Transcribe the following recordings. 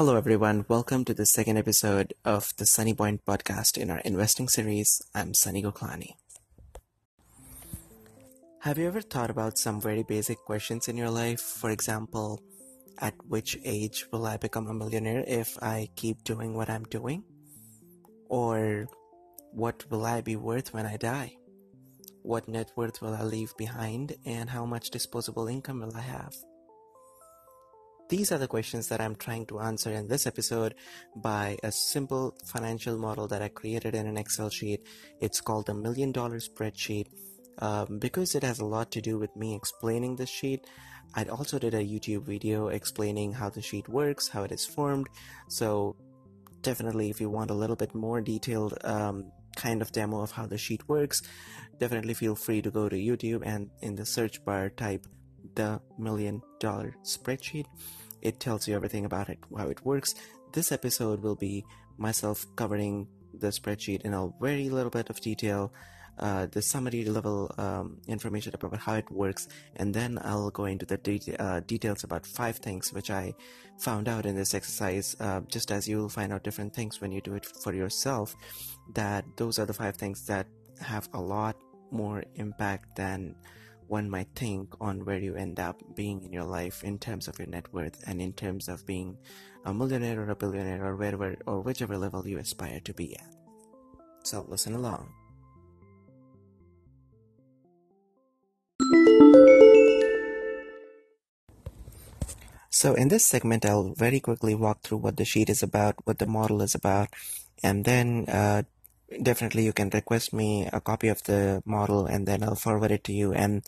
Hello, everyone. Welcome to the second episode of the Sunny Point podcast in our investing series. I'm Sunny Goklani. Have you ever thought about some very basic questions in your life? For example, at which age will I become a millionaire if I keep doing what I'm doing? Or what will I be worth when I die? What net worth will I leave behind? And how much disposable income will I have? These are the questions that I'm trying to answer in this episode by a simple financial model that I created in an Excel sheet. It's called the Million Dollar Spreadsheet. Um, because it has a lot to do with me explaining the sheet, I also did a YouTube video explaining how the sheet works, how it is formed. So, definitely, if you want a little bit more detailed um, kind of demo of how the sheet works, definitely feel free to go to YouTube and in the search bar type the million dollar spreadsheet it tells you everything about it, how it works. This episode will be myself covering the spreadsheet in a very little bit of detail, uh, the summary level um, information about how it works, and then I'll go into the de- uh, details about five things which I found out in this exercise. Uh, just as you'll find out different things when you do it for yourself, that those are the five things that have a lot more impact than one might think on where you end up being in your life in terms of your net worth and in terms of being a millionaire or a billionaire or wherever or whichever level you aspire to be at. So listen along. So in this segment, I'll very quickly walk through what the sheet is about, what the model is about, and then uh, definitely you can request me a copy of the model and then I'll forward it to you and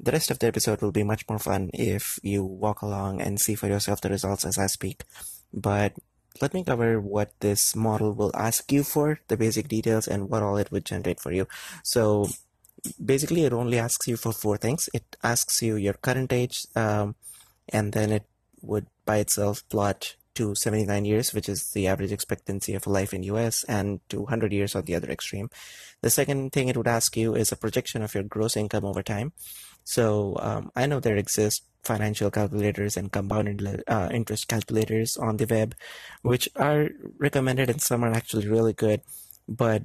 the rest of the episode will be much more fun if you walk along and see for yourself the results as I speak. But let me cover what this model will ask you for, the basic details, and what all it would generate for you. So basically, it only asks you for four things. It asks you your current age, um, and then it would by itself plot to 79 years, which is the average expectancy of life in US, and to 100 years on the other extreme. The second thing it would ask you is a projection of your gross income over time. So um, I know there exist financial calculators and compound uh, interest calculators on the web, which are recommended and some are actually really good. But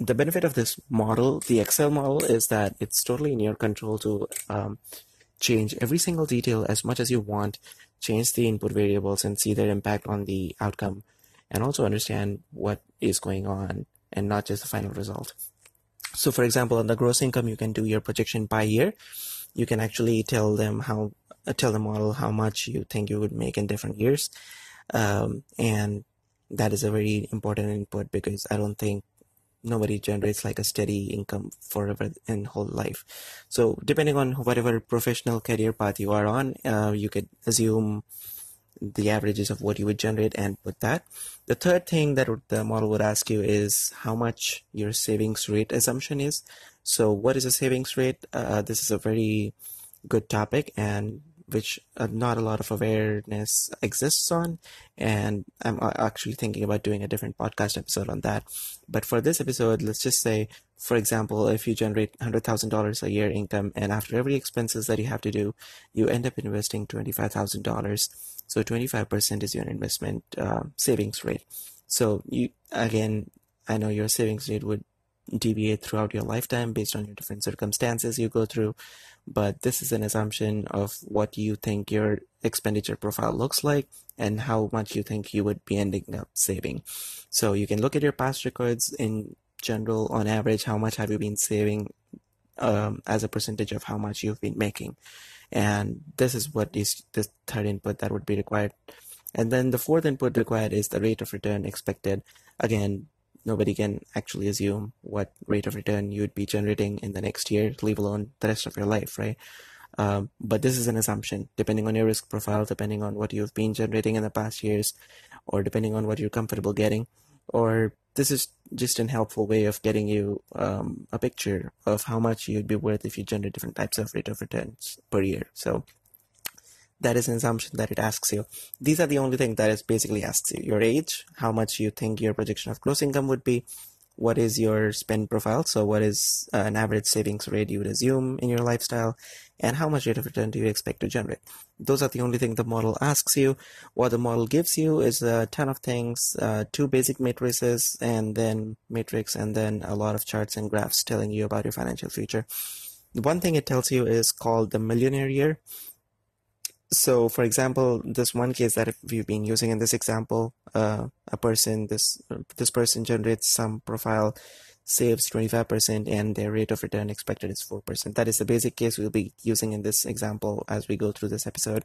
the benefit of this model, the Excel model, is that it's totally in your control to um, change every single detail as much as you want change the input variables and see their impact on the outcome and also understand what is going on and not just the final result. So for example, on the gross income, you can do your projection by year. You can actually tell them how, uh, tell the model how much you think you would make in different years. Um, and that is a very important input because I don't think nobody generates like a steady income forever in whole life. So depending on whatever professional career path you are on, uh, you could assume the averages of what you would generate and put that. The third thing that the model would ask you is how much your savings rate assumption is. So what is a savings rate? Uh, this is a very good topic and which uh, not a lot of awareness exists on. And I'm uh, actually thinking about doing a different podcast episode on that. But for this episode, let's just say, for example, if you generate $100,000 a year income and after every expenses that you have to do, you end up investing $25,000. So 25% is your investment uh, savings rate. So you, again, I know your savings rate would deviate throughout your lifetime based on your different circumstances you go through. But this is an assumption of what you think your expenditure profile looks like and how much you think you would be ending up saving. So you can look at your past records in general, on average, how much have you been saving um, as a percentage of how much you've been making. And this is what is the third input that would be required. And then the fourth input required is the rate of return expected. Again, nobody can actually assume what rate of return you'd be generating in the next year, leave alone the rest of your life, right? Um, but this is an assumption, depending on your risk profile, depending on what you've been generating in the past years, or depending on what you're comfortable getting, or this is just an helpful way of getting you um, a picture of how much you'd be worth if you generate different types of rate of returns per year. So that is an assumption that it asks you. These are the only thing that it basically asks you. Your age, how much you think your projection of gross income would be, what is your spend profile? So what is uh, an average savings rate you would assume in your lifestyle? And how much rate of return do you expect to generate? Those are the only thing the model asks you. What the model gives you is a ton of things, uh, two basic matrices and then matrix and then a lot of charts and graphs telling you about your financial future. The one thing it tells you is called the millionaire year so for example this one case that we've been using in this example uh, a person this this person generates some profile saves 25% and their rate of return expected is 4% that is the basic case we'll be using in this example as we go through this episode.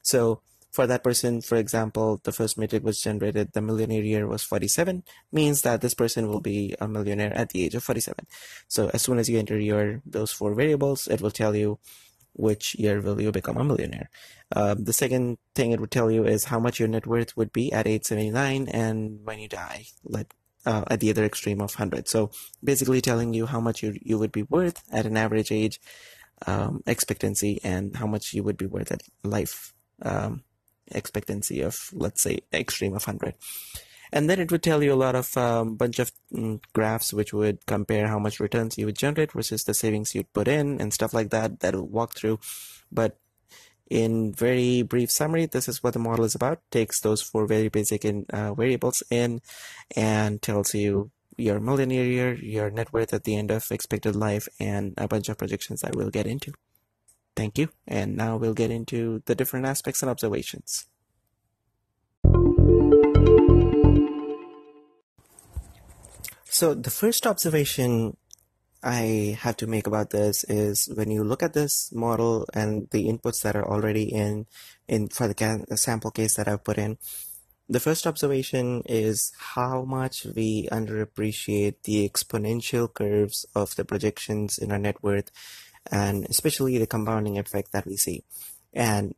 So for that person for example the first metric was generated the millionaire year was 47 means that this person will be a millionaire at the age of 47 so as soon as you enter your those four variables it will tell you which year will you become a millionaire. Um, the second thing it would tell you is how much your net worth would be at age 79 and when you die, like uh, at the other extreme of 100. So basically telling you how much you, you would be worth at an average age um, expectancy and how much you would be worth at life um, expectancy of, let's say, extreme of 100 and then it would tell you a lot of um, bunch of mm, graphs which would compare how much returns you would generate versus the savings you'd put in and stuff like that that will walk through. But in very brief summary this is what the model is about. Takes those four very basic in, uh, variables in and tells you your millionaire year your net worth at the end of expected life and a bunch of projections that we'll get into. Thank you. And now we'll get into the different aspects and observations So the first observation I have to make about this is when you look at this model and the inputs that are already in in for the sample case that I've put in, the first observation is how much we underappreciate the exponential curves of the projections in our net worth and especially the compounding effect that we see. And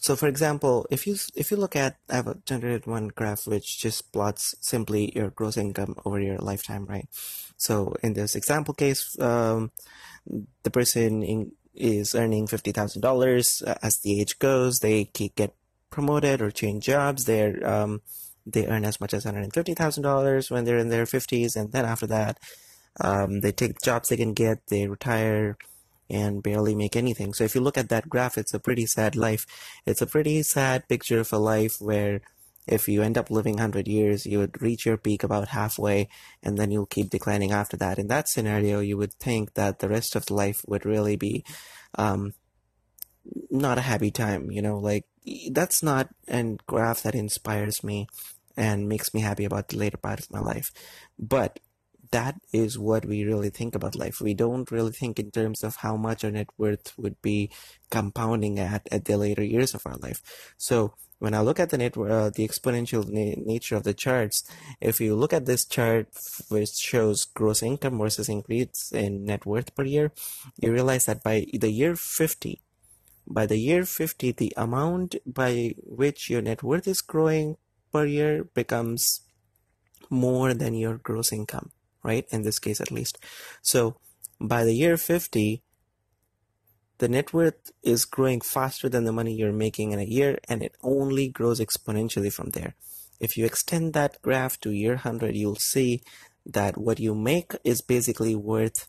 so for example, if you if you look at I've generated one graph which just plots simply your gross income over your lifetime, right? So in this example case, um, the person in, is earning fifty thousand uh, dollars as the age goes. They get promoted or change jobs. They're um, they earn as much as one hundred fifty thousand dollars when they're in their fifties, and then after that, um, they take jobs they can get. They retire and barely make anything. So if you look at that graph, it's a pretty sad life. It's a pretty sad picture of a life where if you end up living 100 years, you would reach your peak about halfway and then you'll keep declining after that. In that scenario, you would think that the rest of the life would really be um, not a happy time. You know, like that's not a graph that inspires me and makes me happy about the later part of my life. But that is what we really think about life. We don't really think in terms of how much our net worth would be compounding at at the later years of our life. So when I look at the net, uh, the exponential na- nature of the charts, if you look at this chart which shows gross income versus increase in net worth per year, you realize that by the year 50, by the year 50, the amount by which your net worth is growing per year becomes more than your gross income right? In this case, at least. So by the year 50, the net worth is growing faster than the money you're making in a year, and it only grows exponentially from there. If you extend that graph to year 100, you'll see that what you make is basically worth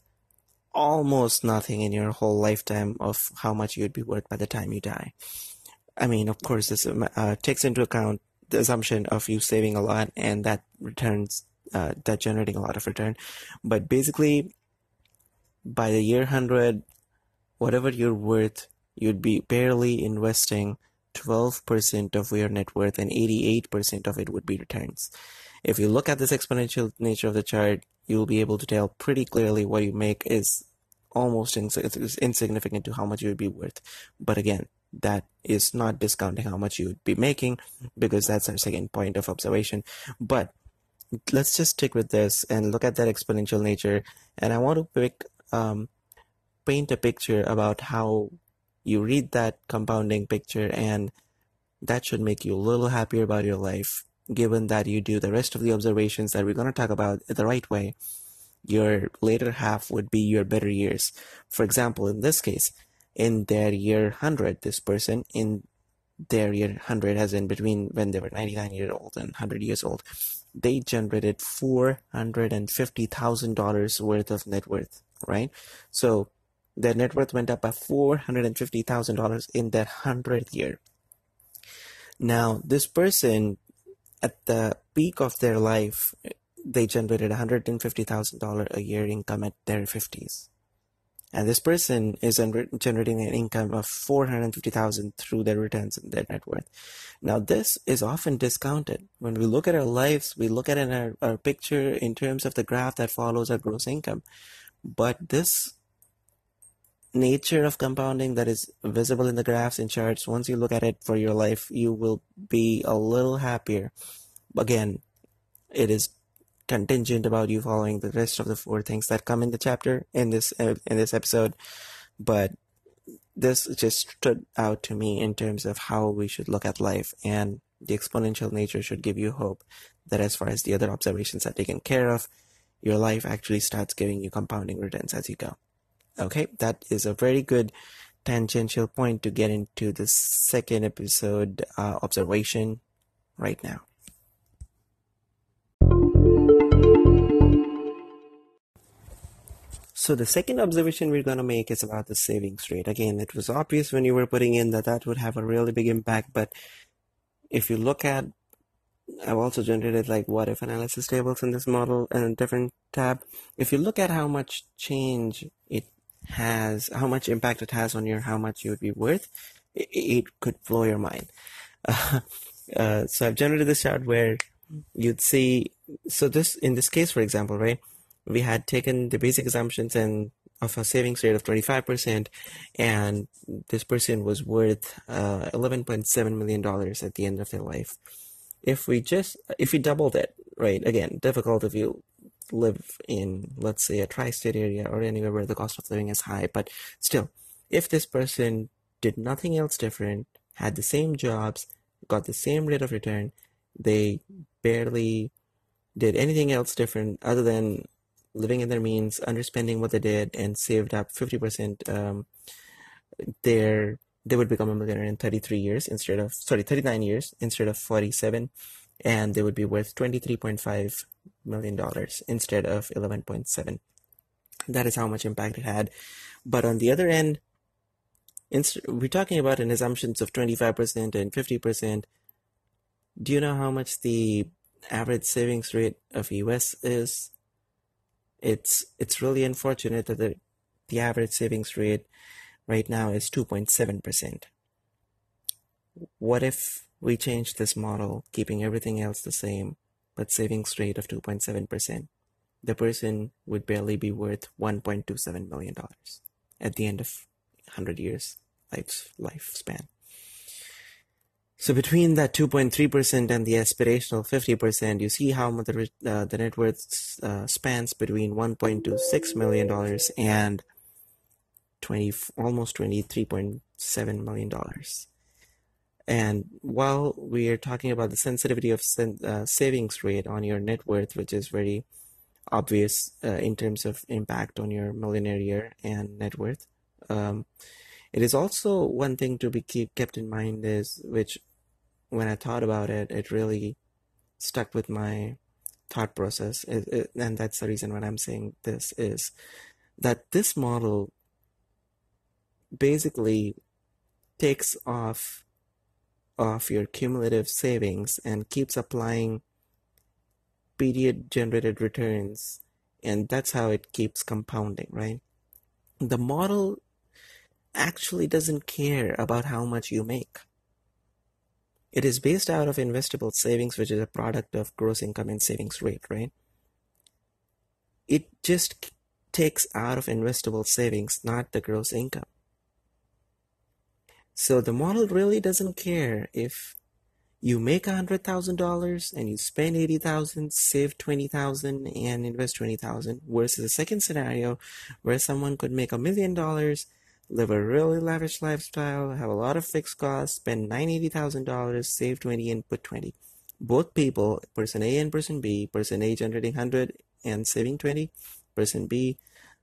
almost nothing in your whole lifetime of how much you'd be worth by the time you die. I mean, of course, this uh, takes into account the assumption of you saving a lot and that returns uh, that generating a lot of return. But basically, by the year 100, whatever you're worth, you'd be barely investing 12% of your net worth and 88% of it would be returns. If you look at this exponential nature of the chart, you'll be able to tell pretty clearly what you make is almost ins- insignificant to how much you would be worth. But again, that is not discounting how much you would be making because that's our second point of observation. But let's just stick with this and look at that exponential nature. And I want to pick, um, paint a picture about how you read that compounding picture, and that should make you a little happier about your life, given that you do the rest of the observations that we're going to talk about the right way. Your later half would be your better years. For example, in this case, in their year 100, this person in their year 100 as in between when they were 99 years old and 100 years old they generated $450,000 worth of net worth right? So their net worth went up by $450,000 in their 100th year. Now this person at the peak of their life they generated $150,000 a year income at their 50s and this person is generating an income of 450,000 through their returns and their net worth. Now, this is often discounted. When we look at our lives, we look at in our, our picture in terms of the graph that follows our gross income. But this nature of compounding that is visible in the graphs and charts, once you look at it for your life, you will be a little happier. Again, it is contingent about you following the rest of the four things that come in the chapter in this uh, in this episode. But this just stood out to me in terms of how we should look at life and the exponential nature should give you hope that as far as the other observations are taken care of your life actually starts giving you compounding returns as you go. Okay that is a very good tangential point to get into the second episode uh, observation right now So the second observation we're going to make is about the savings rate. Again, it was obvious when you were putting in that that would have a really big impact, but if you look at, I've also generated like what if analysis tables in this model in a different tab. If you look at how much change it has, how much impact it has on your how much you would be worth, it, it could blow your mind. Uh, uh, so I've generated this chart where you'd see, so this, in this case, for example, right? We had taken the basic assumptions and of a savings rate of 25% and this person was worth uh, 11.7 million dollars at the end of their life. If we just if we doubled it right again difficult if you live in let's say a tri-state area or anywhere where the cost of living is high but still if this person did nothing else different had the same jobs got the same rate of return they barely did anything else different other than living in their means, underspending what they did, and saved up 50%, um, they would become a millionaire in 33 years instead of, sorry, 39 years instead of 47, and they would be worth $23.5 million instead of 11.7. That is how much impact it had. But on the other end, we're talking about an assumptions of 25% and 50%. Do you know how much the average savings rate of US is? It's it's really unfortunate that the the average savings rate right now is 2.7%. What if we change this model, keeping everything else the same, but savings rate of 2.7%? The person would barely be worth $1.27 million at the end of 100 years life, lifespan. So between that 2.3% and the aspirational 50%, you see how the, uh, the net worth uh, spans between $1.26 million and and 20, almost $23.7 million. And while we are talking about the sensitivity of uh, savings rate on your net worth, which is very obvious uh, in terms of impact on your millionaire year and net worth, um, it is also one thing to be keep kept in mind is which when I thought about it, it really stuck with my thought process. It, it, and that's the reason why I'm saying this is that this model basically takes off of your cumulative savings and keeps applying period generated returns. And that's how it keeps compounding right? The model actually doesn't care about how much you make it is based out of investable savings, which is a product of gross income and savings rate, right? It just takes out of investable savings, not the gross income. So the model really doesn't care if you make a hundred thousand dollars and you spend eighty thousand, save twenty thousand, and invest twenty thousand. Versus the second scenario, where someone could make a million dollars live a really lavish lifestyle, have a lot of fixed costs, spend $980,000, save 20 and put 20. Both people, person A and person B, person A generating 100 and saving 20, person B,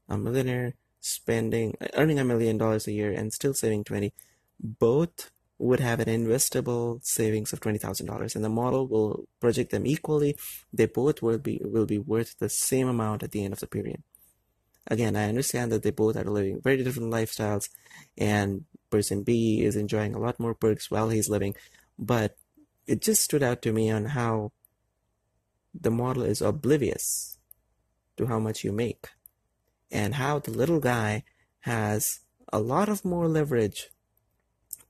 a millionaire spending, earning a million dollars a year and still saving 20. Both would have an investable savings of $20,000 and the model will project them equally. They both will be, will be worth the same amount at the end of the period. Again, I understand that they both are living very different lifestyles and person B is enjoying a lot more perks while he's living, but it just stood out to me on how the model is oblivious to how much you make and how the little guy has a lot of more leverage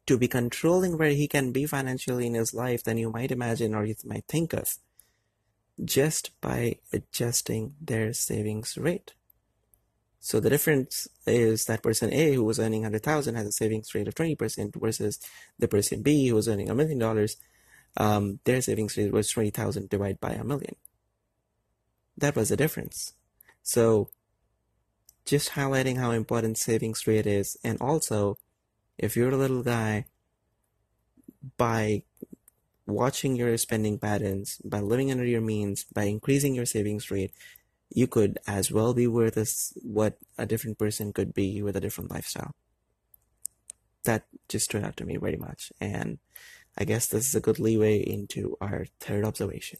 to be controlling where he can be financially in his life than you might imagine or you might think of just by adjusting their savings rate. So the difference is that person A who was earning 100,000 has a savings rate of 20% versus the person B who was earning a million dollars, um, their savings rate was 20,000 divided by a million. That was the difference. So just highlighting how important savings rate is and also if you're a little guy, by watching your spending patterns, by living under your means, by increasing your savings rate, you could as well be worth as what a different person could be with a different lifestyle. That just stood out to me very much. And I guess this is a good leeway into our third observation.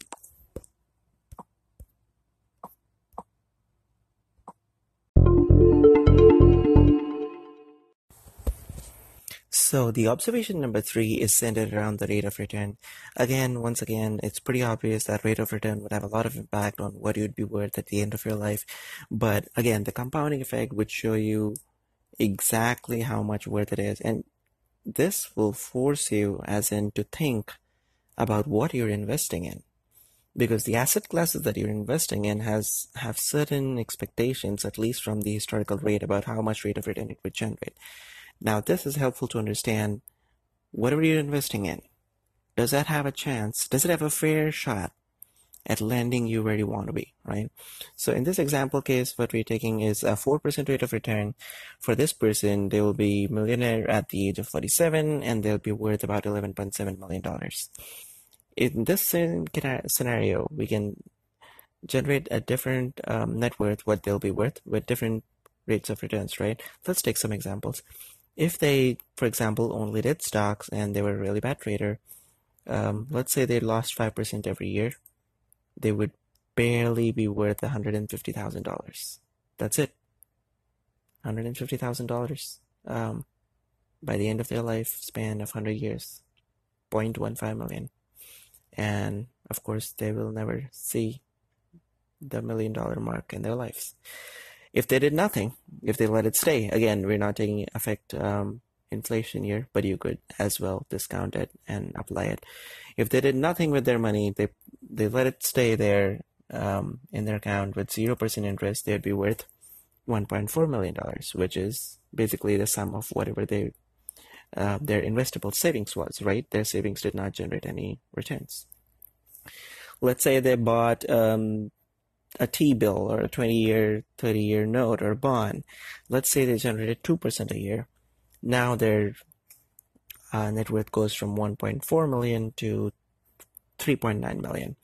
So the observation number three is centered around the rate of return. Again, once again, it's pretty obvious that rate of return would have a lot of impact on what you'd be worth at the end of your life. But again, the compounding effect would show you exactly how much worth it is. And this will force you, as in, to think about what you're investing in. Because the asset classes that you're investing in has have certain expectations, at least from the historical rate, about how much rate of return it would generate. Now, this is helpful to understand whatever you're investing in. Does that have a chance? Does it have a fair shot at landing you where you want to be, right? So in this example case, what we're taking is a 4% rate of return. For this person, they will be millionaire at the age of 47 and they'll be worth about $11.7 million. In this scenario, we can generate a different um, net worth, what they'll be worth with different rates of returns, right? Let's take some examples if they, for example, only did stocks and they were a really bad trader, um, let's say they lost 5% every year, they would barely be worth $150,000. That's it. $150,000 um, by the end of their lifespan of 100 years, 0.15 million. And of course, they will never see the million dollar mark in their lives. If they did nothing, if they let it stay, again, we're not taking effect um, inflation here, but you could as well discount it and apply it. If they did nothing with their money, they they let it stay there um, in their account with zero percent interest, they'd be worth 1.4 million dollars, which is basically the sum of whatever they uh, their investable savings was. Right, their savings did not generate any returns. Let's say they bought um, a T-bill or a 20-year, 30-year note or bond, let's say they generated 2% a year. Now their uh, net worth goes from 1.4 million to 3.9 million.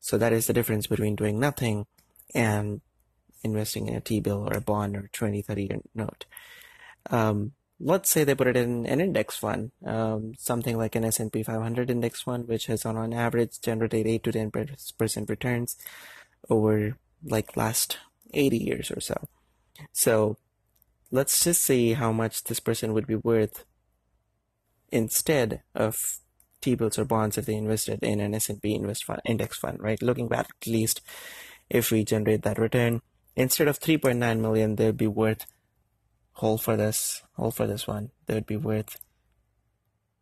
So that is the difference between doing nothing and investing in a T-bill or a bond or 20, 30 year note. Um, let's say they put it in an index fund, um, something like an S&P 500 index fund, which has on, on average generated 8 to 10 percent returns over like last 80 years or so. So let's just see how much this person would be worth instead of T-bills or bonds if they invested in an S&P invest fund, index fund, right? Looking back at least if we generate that return, instead of 3.9 million, they'd be worth hold for this, hold for this one, they would be worth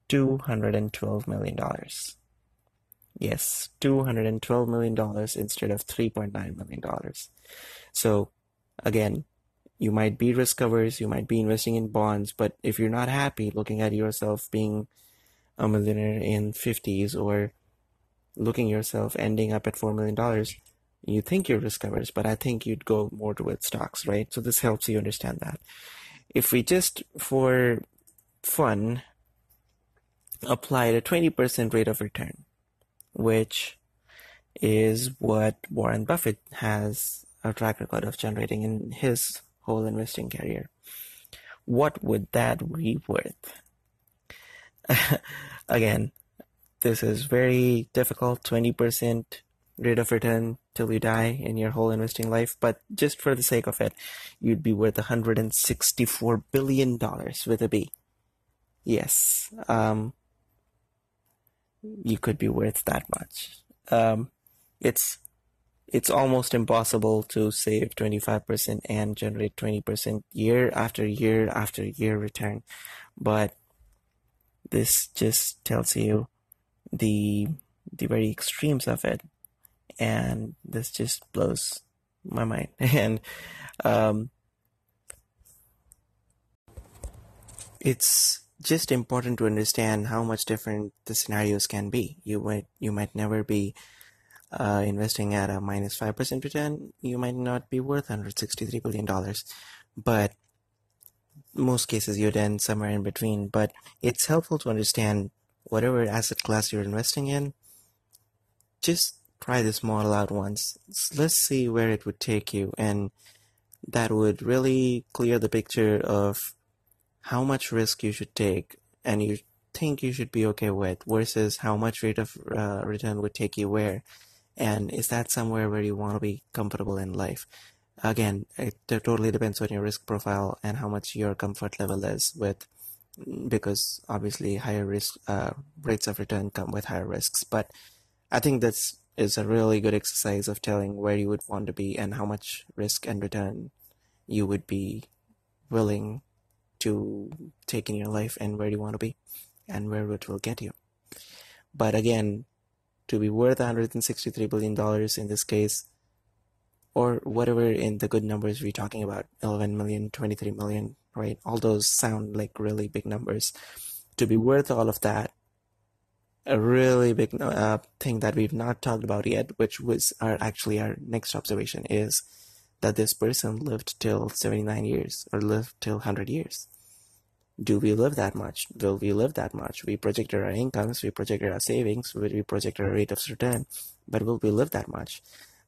212 million dollars. Yes, $212 million instead of $3.9 million. So, again, you might be risk covers, you might be investing in bonds, but if you're not happy looking at yourself being a millionaire in 50s or looking yourself ending up at $4 million, you think you're risk covers, but I think you'd go more towards stocks, right? So this helps you understand that. If we just, for fun, applied a 20% rate of return, which is what Warren Buffett has a track record of generating in his whole investing career. What would that be worth? again, this is very difficult 20% rate of return till you die in your whole investing life. But just for the sake of it, you'd be worth $164 billion with a B. Yes. Um, you could be worth that much. Um, it's it's almost impossible to save 25% and generate 20% year after year after year return. But this just tells you the the very extremes of it and this just blows my mind and um, it's just important to understand how much different the scenarios can be. You might you might never be uh, investing at a minus 5% return. You might not be worth 163 billion dollars. But most cases you'd end somewhere in between. But it's helpful to understand whatever asset class you're investing in. Just try this model out once. Let's see where it would take you. And that would really clear the picture of how much risk you should take and you think you should be okay with versus how much rate of uh, return would take you where. And is that somewhere where you want to be comfortable in life? Again, it totally depends on your risk profile and how much your comfort level is with because obviously higher risk uh, rates of return come with higher risks. But I think that's is a really good exercise of telling where you would want to be and how much risk and return you would be willing to take in your life and where you want to be and where it will get you. But again, to be worth $163 billion in this case, or whatever in the good numbers we're talking about 11 million, 23 million, right? All those sound like really big numbers. To be worth all of that, a really big uh, thing that we've not talked about yet, which was our actually our next observation, is that this person lived till 79 years or lived till 100 years. Do we live that much? Will we live that much? We projected our incomes, we projected our savings, we projected our rate of return, but will we live that much?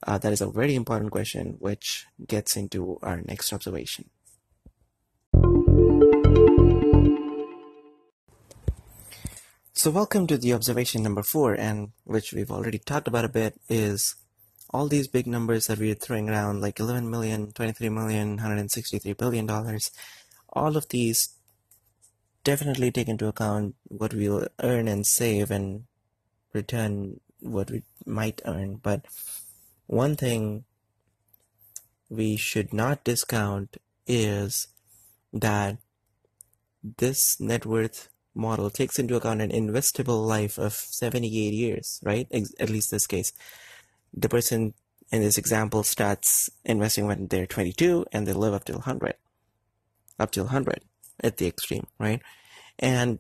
Uh, that is a very important question, which gets into our next observation. So welcome to the observation number four, and which we've already talked about a bit, is all these big numbers that we're throwing around, like 11 million, 23 million, 163 billion dollars. All of these definitely take into account what we'll earn and save and return what we might earn. But one thing we should not discount is that this net worth model takes into account an investable life of 78 years, right? At least this case. The person in this example starts investing when they're 22 and they live up till 100, up till 100 at the extreme, right? And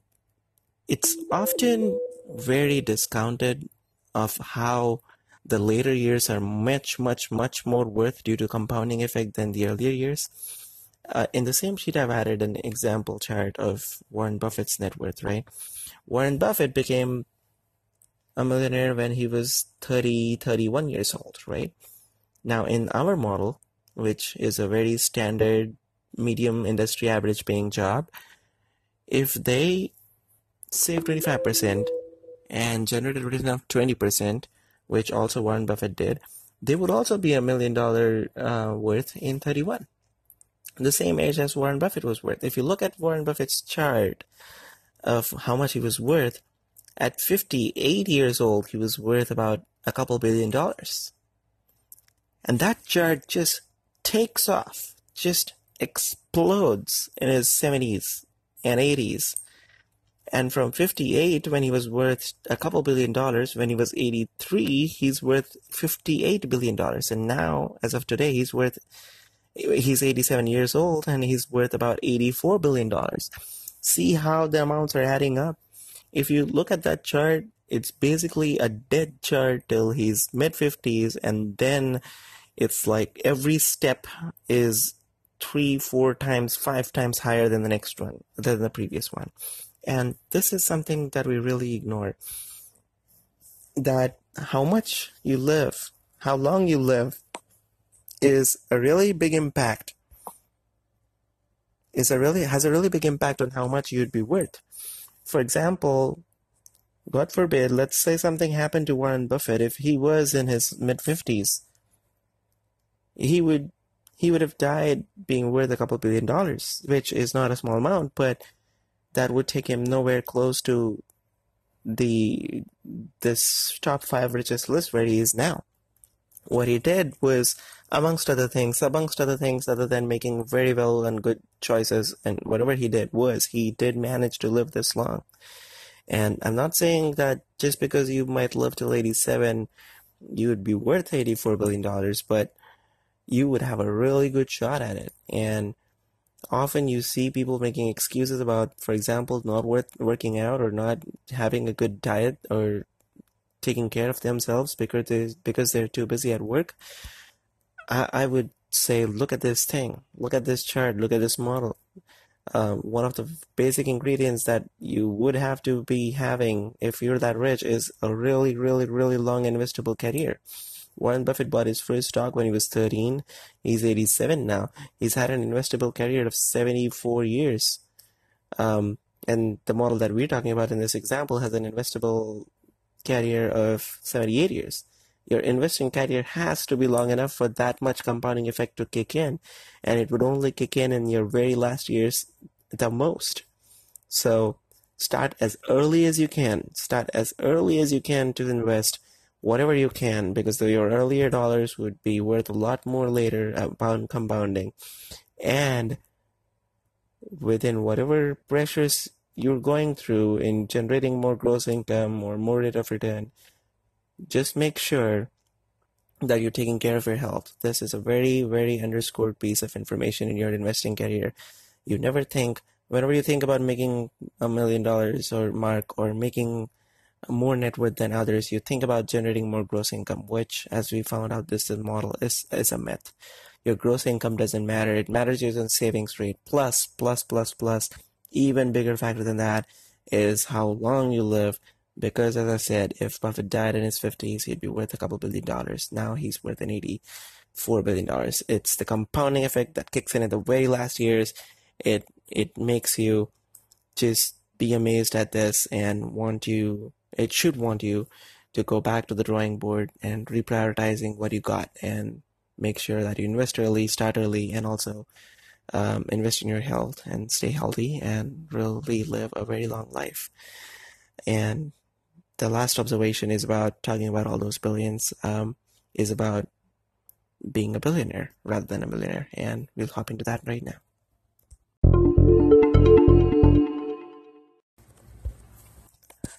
it's often very discounted of how the later years are much, much, much more worth due to compounding effect than the earlier years. Uh, in the same sheet, I've added an example chart of Warren Buffett's net worth, right? Warren Buffett became a millionaire when he was 30, 31 years old, right? Now, in our model, which is a very standard medium industry average paying job, if they save 25% and generated a return of 20%, which also Warren Buffett did, they would also be a million dollar uh, worth in 31 the same age as Warren Buffett was worth. If you look at Warren Buffett's chart of how much he was worth, at 58 years old, he was worth about a couple billion dollars. And that chart just takes off, just explodes in his 70s and 80s. And from 58, when he was worth a couple billion dollars, when he was 83, he's worth 58 billion dollars. And now, as of today, he's worth he's 87 years old and he's worth about 84 billion dollars see how the amounts are adding up if you look at that chart it's basically a dead chart till he's mid 50s and then it's like every step is three four times five times higher than the next one than the previous one. And this is something that we really ignore. That how much you live how long you live is a really big impact. Is a really has a really big impact on how much you'd be worth for example, God forbid, let's say something happened to Warren Buffett. If he was in his mid 50s, he would he would have died being worth a couple billion dollars, which is not a small amount, but that would take him nowhere close to the this top five richest list where he is now. What he did was, amongst other things, amongst other things, other than making very well and good choices, and whatever he did was he did manage to live this long. And I'm not saying that just because you might live till 87, you would be worth 84 billion dollars, but you would have a really good shot at it. And often you see people making excuses about, for example, not worth working out or not having a good diet or taking care of themselves because they because they're too busy at work. I, I would say, look at this thing, look at this chart, look at this model. Um, one of the basic ingredients that you would have to be having if you're that rich is a really, really, really long investable career. Warren Buffett bought his first stock when he was 13. He's 87 now. He's had an investable career of 74 years. Um, and the model that we're talking about in this example has an investable career of 78 years. Your investing career has to be long enough for that much compounding effect to kick in, and it would only kick in in your very last years the most. So start as early as you can. Start as early as you can to invest whatever you can because your earlier dollars would be worth a lot more later about compounding and within whatever pressures you're going through in generating more gross income or more rate of return just make sure that you're taking care of your health this is a very very underscored piece of information in your investing career you never think whenever you think about making a million dollars or mark or making more net worth than others, you think about generating more gross income, which, as we found out, this model is, is a myth. Your gross income doesn't matter. It matters your savings rate. Plus, plus, plus, plus, even bigger factor than that is how long you live. Because, as I said, if Buffett died in his 50s, he'd be worth a couple billion dollars. Now he's worth an 84 billion dollars. It's the compounding effect that kicks in at the very last years. It it makes you just be amazed at this and want you it should want you to go back to the drawing board and reprioritizing what you got and make sure that you invest early, start early, and also um, invest in your health and stay healthy and really live a very long life. And the last observation is about talking about all those billions, um, is about being a billionaire rather than a millionaire. And we'll hop into that right now.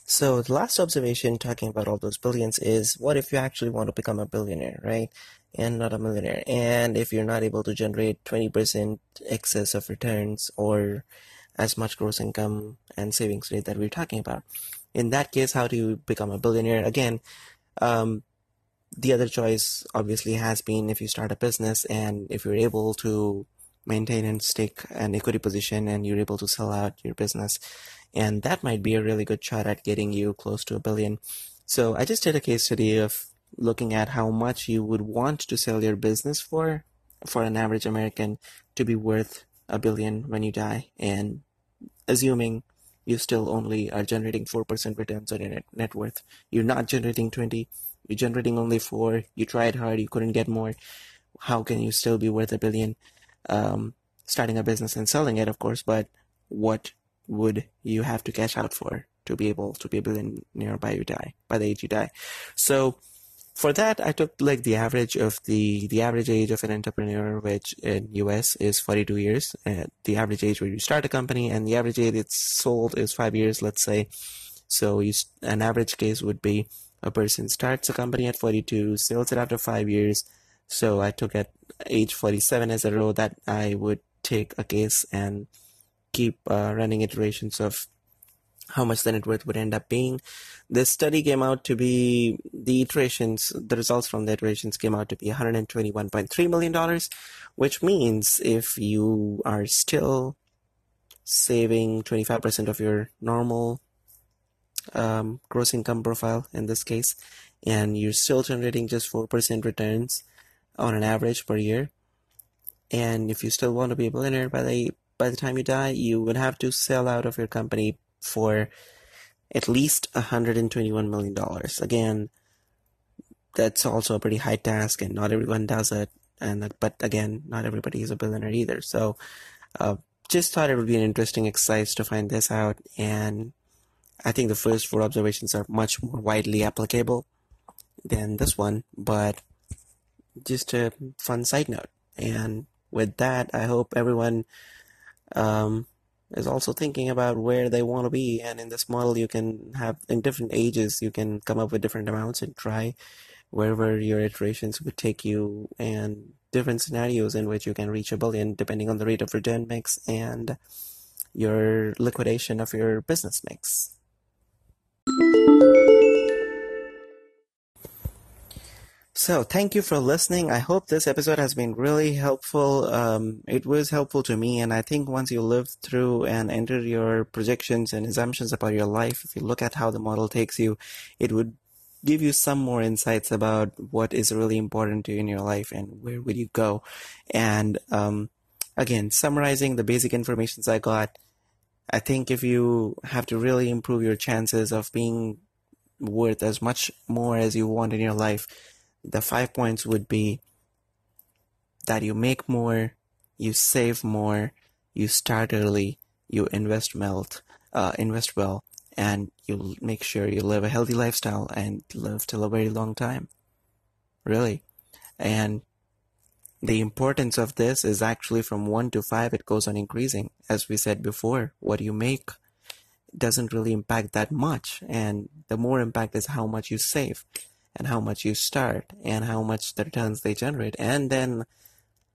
So the last observation talking about all those billions is what if you actually want to become a billionaire, right? And not a millionaire. And if you're not able to generate 20% excess of returns or as much gross income and savings rate that we're talking about. In that case, how do you become a billionaire? Again, um, the other choice obviously has been if you start a business and if you're able to maintain and stake an equity position and you're able to sell out your business and that might be a really good shot at getting you close to a billion. So I just did a case study of looking at how much you would want to sell your business for, for an average American to be worth a billion when you die, and assuming you still only are generating 4% returns on your net, net worth. You're not generating 20, you're generating only 4, you tried hard, you couldn't get more. How can you still be worth a billion? Um, starting a business and selling it, of course, but what would you have to cash out for to be able to be a billionaire by you die by the age you die. So for that, I took like the average of the the average age of an entrepreneur, which in US is 42 years. And the average age where you start a company, and the average age it's sold is five years, let's say. So you, an average case would be a person starts a company at 42, sells it after five years. So I took at age 47 as a row that I would take a case and keep uh, running iterations of how much the net worth would end up being. This study came out to be the iterations, the results from the iterations came out to be $121.3 million, which means if you are still saving 25% of your normal um, gross income profile in this case, and you're still generating just 4% returns on an average per year, and if you still want to be a billionaire by the by the time you die, you would have to sell out of your company for at least $121 million. Again, that's also a pretty high task and not everyone does it. And, but again, not everybody is a billionaire either. So, uh, just thought it would be an interesting exercise to find this out. And I think the first four observations are much more widely applicable than this one, but just a fun side note. And with that, I hope everyone um, is also thinking about where they want to be. And in this model, you can have in different ages, you can come up with different amounts and try wherever your iterations would take you, and different scenarios in which you can reach a billion, depending on the rate of return mix and your liquidation of your business mix. So, thank you for listening. I hope this episode has been really helpful. Um, it was helpful to me, and I think once you live through and enter your projections and assumptions about your life, if you look at how the model takes you, it would give you some more insights about what is really important to you in your life and where would you go. And um, again, summarizing the basic informations I got, I think if you have to really improve your chances of being worth as much more as you want in your life the five points would be that you make more, you save more, you start early, you invest well, uh, invest well, and you make sure you live a healthy lifestyle and live till a very long time. Really. And the importance of this is actually from one to five, it goes on increasing. As we said before, what you make doesn't really impact that much. And the more impact is how much you save and how much you start and how much the returns they generate and then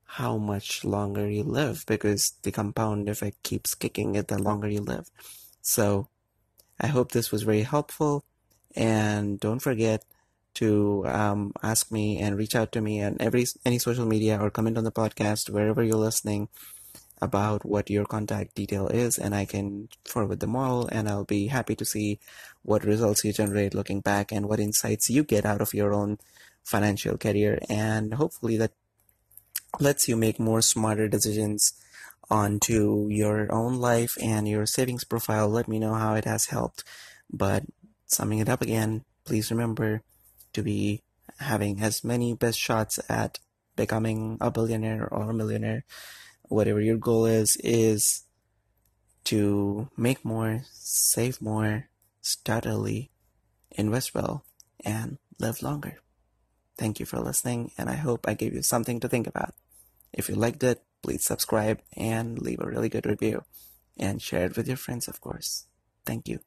how much longer you live because the compound effect keeps kicking it the longer you live. So I hope this was very helpful and don't forget to um, ask me and reach out to me on every any social media or comment on the podcast wherever you're listening about what your contact detail is and I can forward the model and I'll be happy to see what results you generate looking back and what insights you get out of your own financial career and hopefully that lets you make more smarter decisions onto your own life and your savings profile. Let me know how it has helped. But summing it up again, please remember to be having as many best shots at becoming a billionaire or a millionaire whatever your goal is, is to make more, save more, start early, invest well, and live longer. Thank you for listening, and I hope I gave you something to think about. If you liked it, please subscribe and leave a really good review, and share it with your friends, of course. Thank you.